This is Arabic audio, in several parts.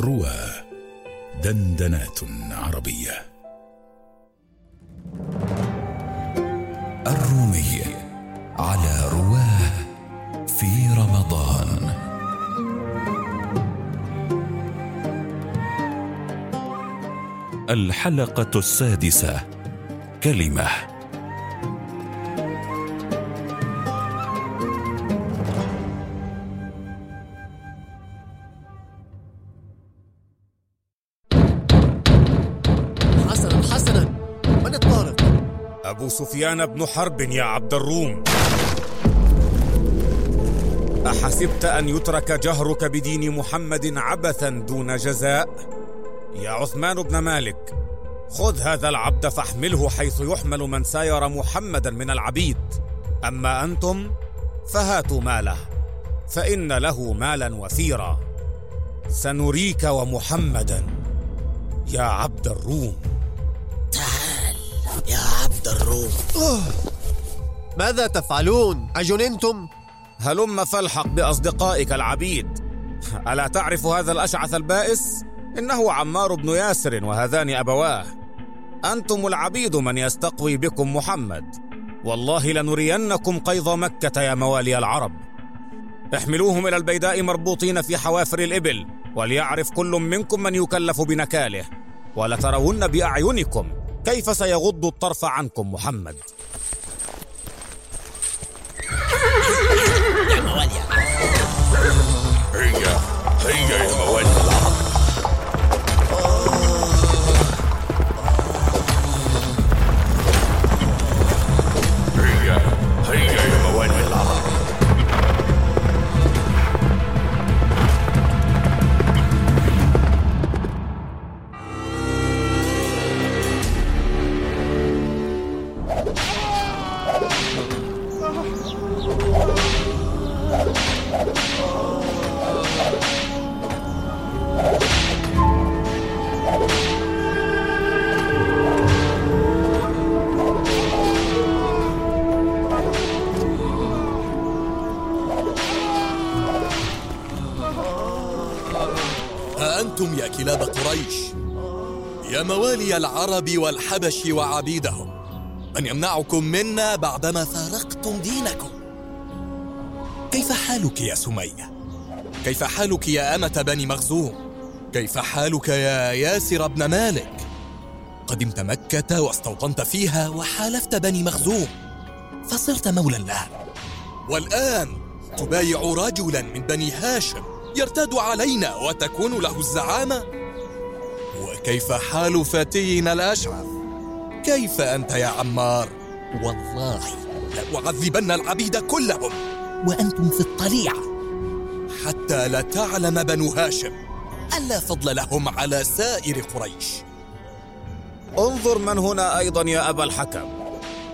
روى دندنات عربية. الرومي على رواه في رمضان. الحلقة السادسة. كلمة. أبو سفيان بن حرب يا عبد الروم. أحسبت أن يترك جهرك بدين محمد عبثا دون جزاء؟ يا عثمان بن مالك خذ هذا العبد فاحمله حيث يحمل من ساير محمدا من العبيد. أما أنتم فهاتوا ماله فإن له مالا وفيرا سنريك ومحمدا يا عبد الروم. ماذا تفعلون؟ أجننتم؟ هلم فالحق بأصدقائك العبيد ألا تعرف هذا الأشعث البائس؟ إنه عمار بن ياسر وهذان أبواه أنتم العبيد من يستقوي بكم محمد والله لنرينكم قيظ مكة يا موالي العرب احملوهم إلى البيداء مربوطين في حوافر الإبل وليعرف كل منكم من يكلف بنكاله ولترون بأعينكم كيف سيغض الطرف عنكم محمد؟ هيا هيا أنتم يا كلاب قريش يا موالي العرب والحبش وعبيدهم من يمنعكم منا بعدما فارقتم دينكم كيف حالك يا سمية؟ كيف حالك يا أمة بني مخزوم؟ كيف حالك يا ياسر بن مالك؟ قدمت مكة واستوطنت فيها وحالفت بني مخزوم فصرت مولا لها والآن تبايع رجلا من بني هاشم يرتاد علينا وتكون له الزعامة؟ وكيف حال فتينا الأشعث؟ كيف أنت يا عمار؟ والله. لأعذبن العبيد كلهم. وأنتم في الطليعة حتى لا تعلم بنو هاشم ألا فضل لهم على سائر قريش. انظر من هنا أيضا يا أبا الحكم.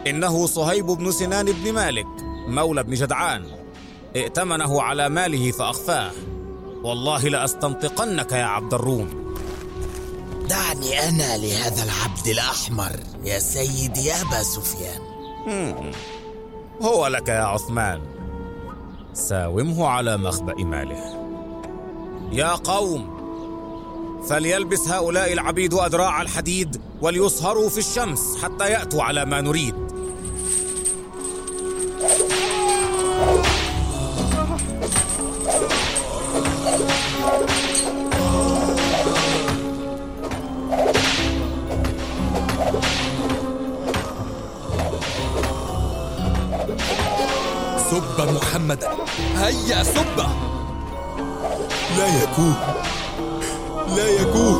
إنه صهيب بن سنان بن مالك مولى بن جدعان. ائتمنه على ماله فأخفاه. والله لأستنطقنك يا عبد الروم. دعني أنا لهذا العبد الأحمر يا سيدي أبا سفيان. هو لك يا عثمان. ساومه على مخبأ ماله. يا قوم فليلبس هؤلاء العبيد أدراع الحديد وليصهروا في الشمس حتى يأتوا على ما نريد. هيا سبه لا يكون. لا يكون.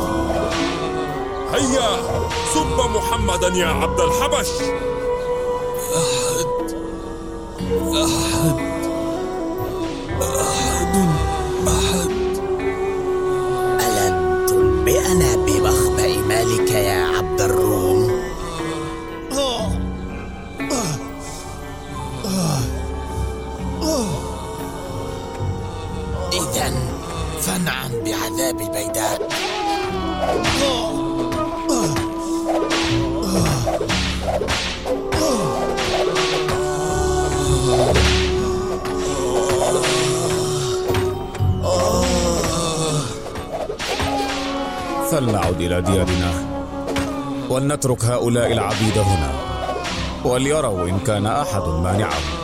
هيا سب محمدا يا عبد الحبش. ألن فلنعد إلى ديارنا ولنترك هؤلاء العبيد هنا وليروا إن كان أحد مانعهم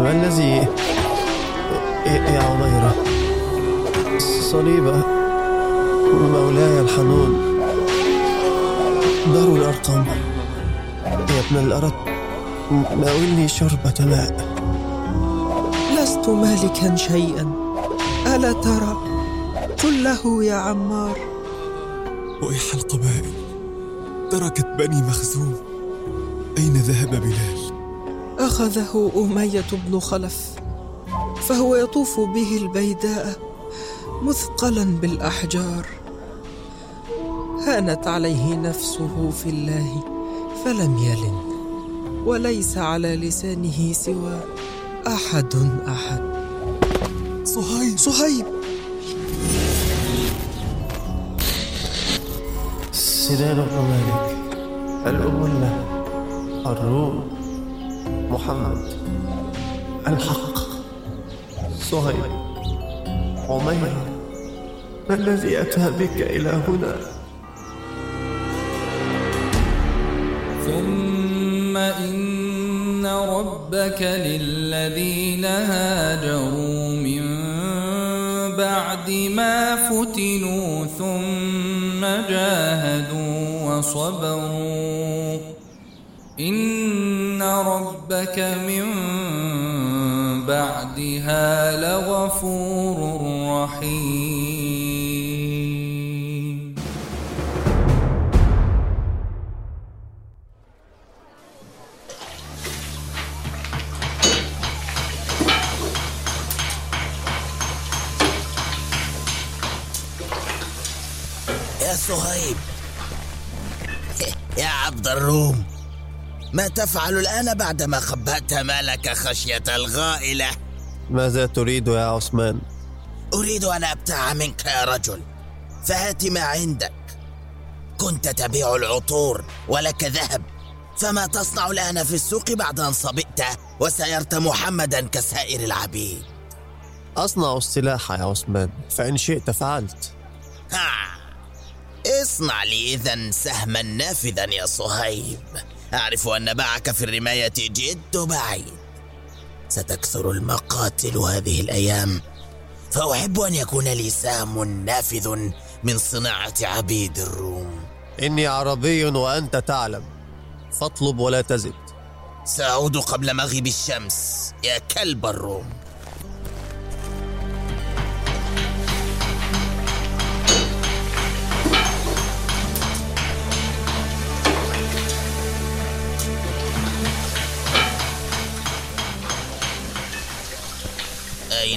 ما الذي يا عميرة صليبة مولاي الحنون. دار الأرقم يا ابن الأرض ناولني شربة ماء. لست مالكا شيئا. ألا ترى؟ قل له يا عمار. ويح القبائل تركت بني مخزوم. أين ذهب بلال؟ أخذه أمية بن خلف فهو يطوف به البيداء مثقلا بالأحجار. هانت عليه نفسه في الله فلم يلن وليس على لسانه سوى أحد أحد. صهيب صهيب! سنان الممالك الأمة الروم. محمد الحق صهيب عميرة ما الذي أتى بك إلى هنا؟ ثم إن ربك للذين هاجروا من بعد ما فتنوا ثم جاهدوا وصبروا إن ربك من بعدها لغفور رحيم. يا صهيب يا عبد الروم ما تفعل الآن بعدما خبأت مالك خشية الغائلة. ماذا تريد يا عثمان؟ أريد أن أبتاع منك يا رجل. فهات ما عندك. كنت تبيع العطور ولك ذهب. فما تصنع الآن في السوق بعد أن صبئت وسيرت محمدا كسائر العبيد. أصنع السلاح يا عثمان. فإن شئت فعلت. ها. اصنع لي إذا سهما نافذا يا صهيب. أعرف أن باعك في الرماية جد بعيد. ستكثر المقاتل هذه الأيام. فأحب أن يكون لي سهم نافذ من صناعة عبيد الروم. إني عربي وأنت تعلم. فاطلب ولا تزد. سأعود قبل مغيب الشمس. يا كلب الروم.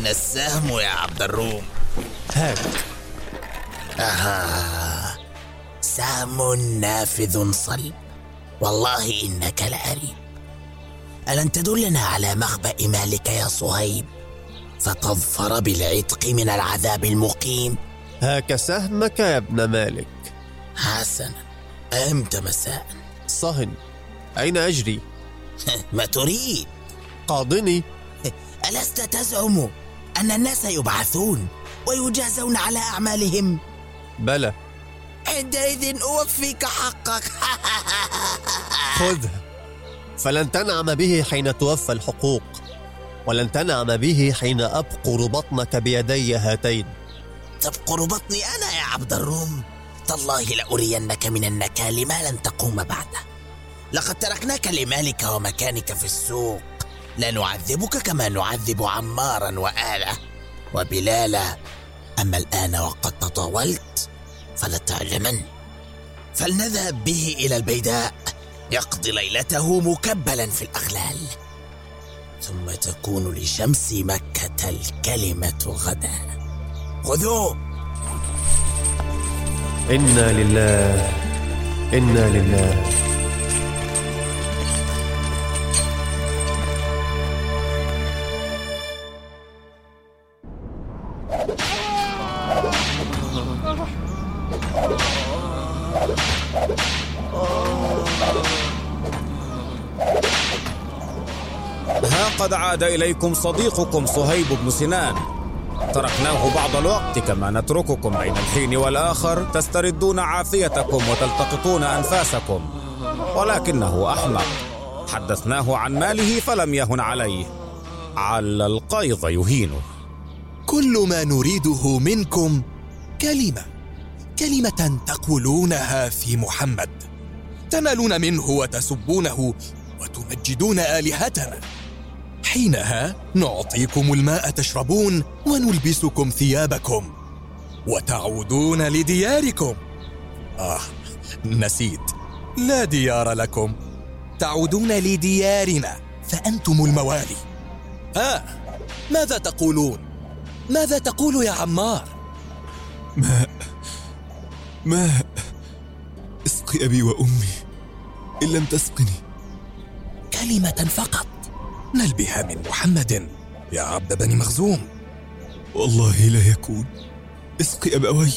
أين السهم يا عبد الروم؟ هاك. آها. سهم نافذ صلب. والله إنك لأريب ألن تدلنا على مخبأ مالك يا صهيب؟ فتظفر بالعتق من العذاب المقيم. هاك سهمك يا ابن مالك. حسنا. أمت مساء. صهن. أين أجري؟ ما تريد. قاضني. ألست تزعم؟ أن الناس يبعثون ويجازون على أعمالهم. بلى. عندئذ أوفيك حقك. خذه فلن تنعم به حين توفى الحقوق ولن تنعم به حين أبقر بطنك بيدي هاتين. تبقر بطني أنا يا عبد الروم. تالله لأرينك من النكال ما لن تقوم بعده. لقد تركناك لمالك ومكانك في السوق. لا نعذبك كما نعذب عمارا وآلة. وبلالا أما الآن وقد تطاولت فلتعلمن. فلنذهب به إلى البيداء يقضي ليلته مكبلا في الأغلال. ثم تكون لشمس مكة الكلمة غدا. خذوه إنا لله إنا لله. عاد إليكم صديقكم صهيب بن سنان. تركناه بعض الوقت كما نترككم بين الحين والآخر تستردون عافيتكم وتلتقطون أنفاسكم. ولكنه أحمق. حدثناه عن ماله فلم يهن عليه. عل القيظ يهينه. كل ما نريده منكم كلمة. كلمة تقولونها في محمد. تنالون منه وتسبونه وتمجدون آلهتنا. حينها نعطيكم الماء تشربون ونلبسكم ثيابكم وتعودون لدياركم. آه نسيت. لا ديار لكم. تعودون لديارنا فأنتم الموالي. آه ماذا تقولون؟ ماذا تقول يا عمار؟ ماء ماء اسقي أبي وأمي إن لم تسقني. كلمة فقط. نلبها من محمد. يا عبد بني مخزوم. والله لا يكون. اسقي أبوي.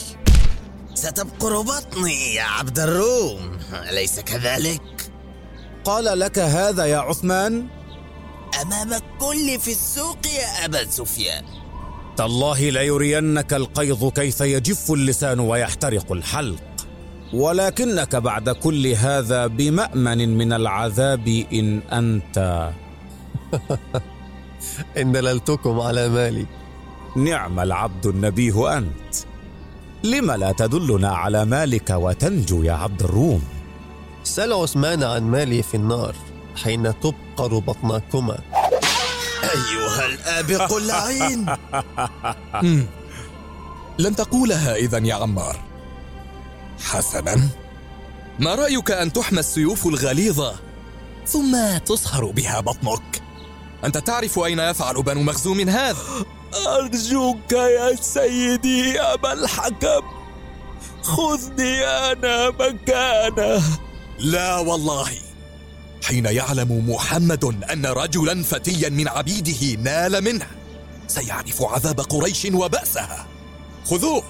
ستبقر بطني يا عبد الروم. أليس كذلك؟ قال لك هذا يا عثمان؟ أمام الكل في السوق يا أبا سفيان. تالله ليرينك القيظ كيف يجف اللسان ويحترق الحلق. ولكنك بعد كل هذا بمأمن من العذاب إن أنت إن دللتكم على مالي. نعم العبد النبيه أنت. لم لا تدلنا على مالك وتنجو يا عبد الروم؟ سل عثمان عن مالي في النار حين تبقر بطنكما أيها الآبق اللعين مم. لن تقولها إذا يا عمار. حسنا. ما رأيك أن تحمى السيوف الغليظة ثم تصهر بها بطنك؟ أنت تعرف أين يفعل بنو مخزوم هذا؟ أرجوك يا سيدي أبا الحكم خذني أنا مكانه. لا والله. حين يعلم محمد أن رجلا فتيا من عبيده نال منه سيعرف عذاب قريش وبأسها. خذوه.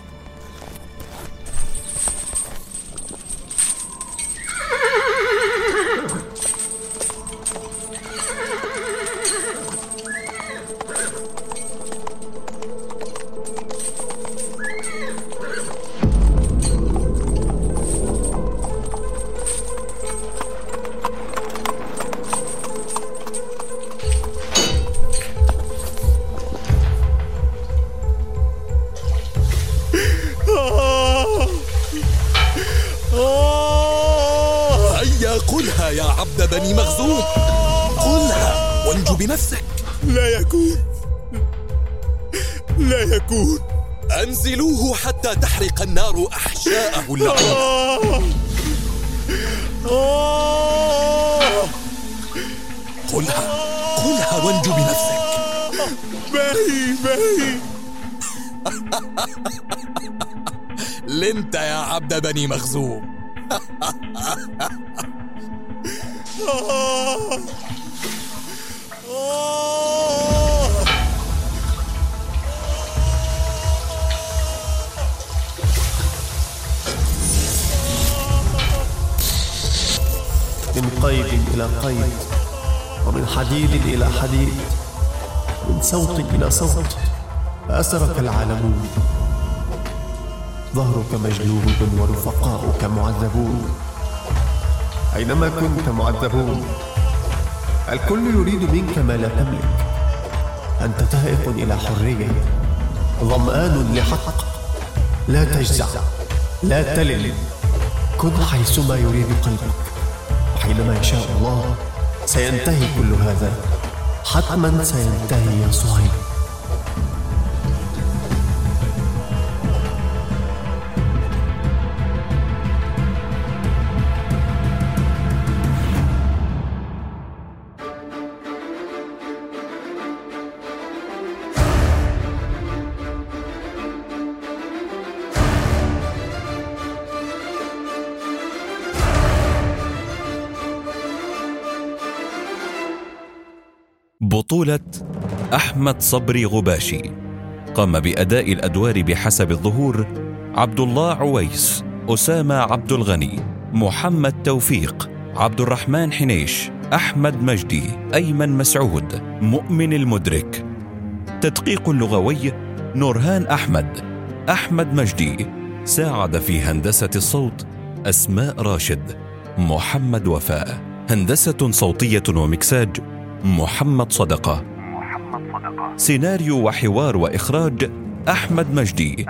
يكون. لا يكون. أنزلوه حتى تحرق النار أحشاءه اللعين قلها. قلها وانجو بنفسك. باهي باهي لنت يا عبد بني مخزوم. من إلى قيد ومن حديد إلى حديد. من صوت إلى صوت. فأسرك العالمون. ظهرك مجلود ورفقاؤك معذبون. أينما كنت معذبون. الكل يريد منك ما لا تملك. أنت تائق إلى حرية. ظمآن لحق. لا تجزع. لا تلل. كن حيثما يريد قلبك. وحينما يشاء الله. سينتهي كل هذا. حتما سينتهي يا صهيب. بطولة أحمد صبري غباشي. قام بأداء الأدوار بحسب الظهور عبد الله عويس أسامة عبد الغني محمد توفيق عبد الرحمن حنيش أحمد مجدي أيمن مسعود مؤمن المدرك. تدقيق لغوي نورهان أحمد أحمد مجدي. ساعد في هندسة الصوت أسماء راشد محمد وفاء. هندسة صوتية ومكساج محمد صدقة. سيناريو وحوار وإخراج أحمد مجدي.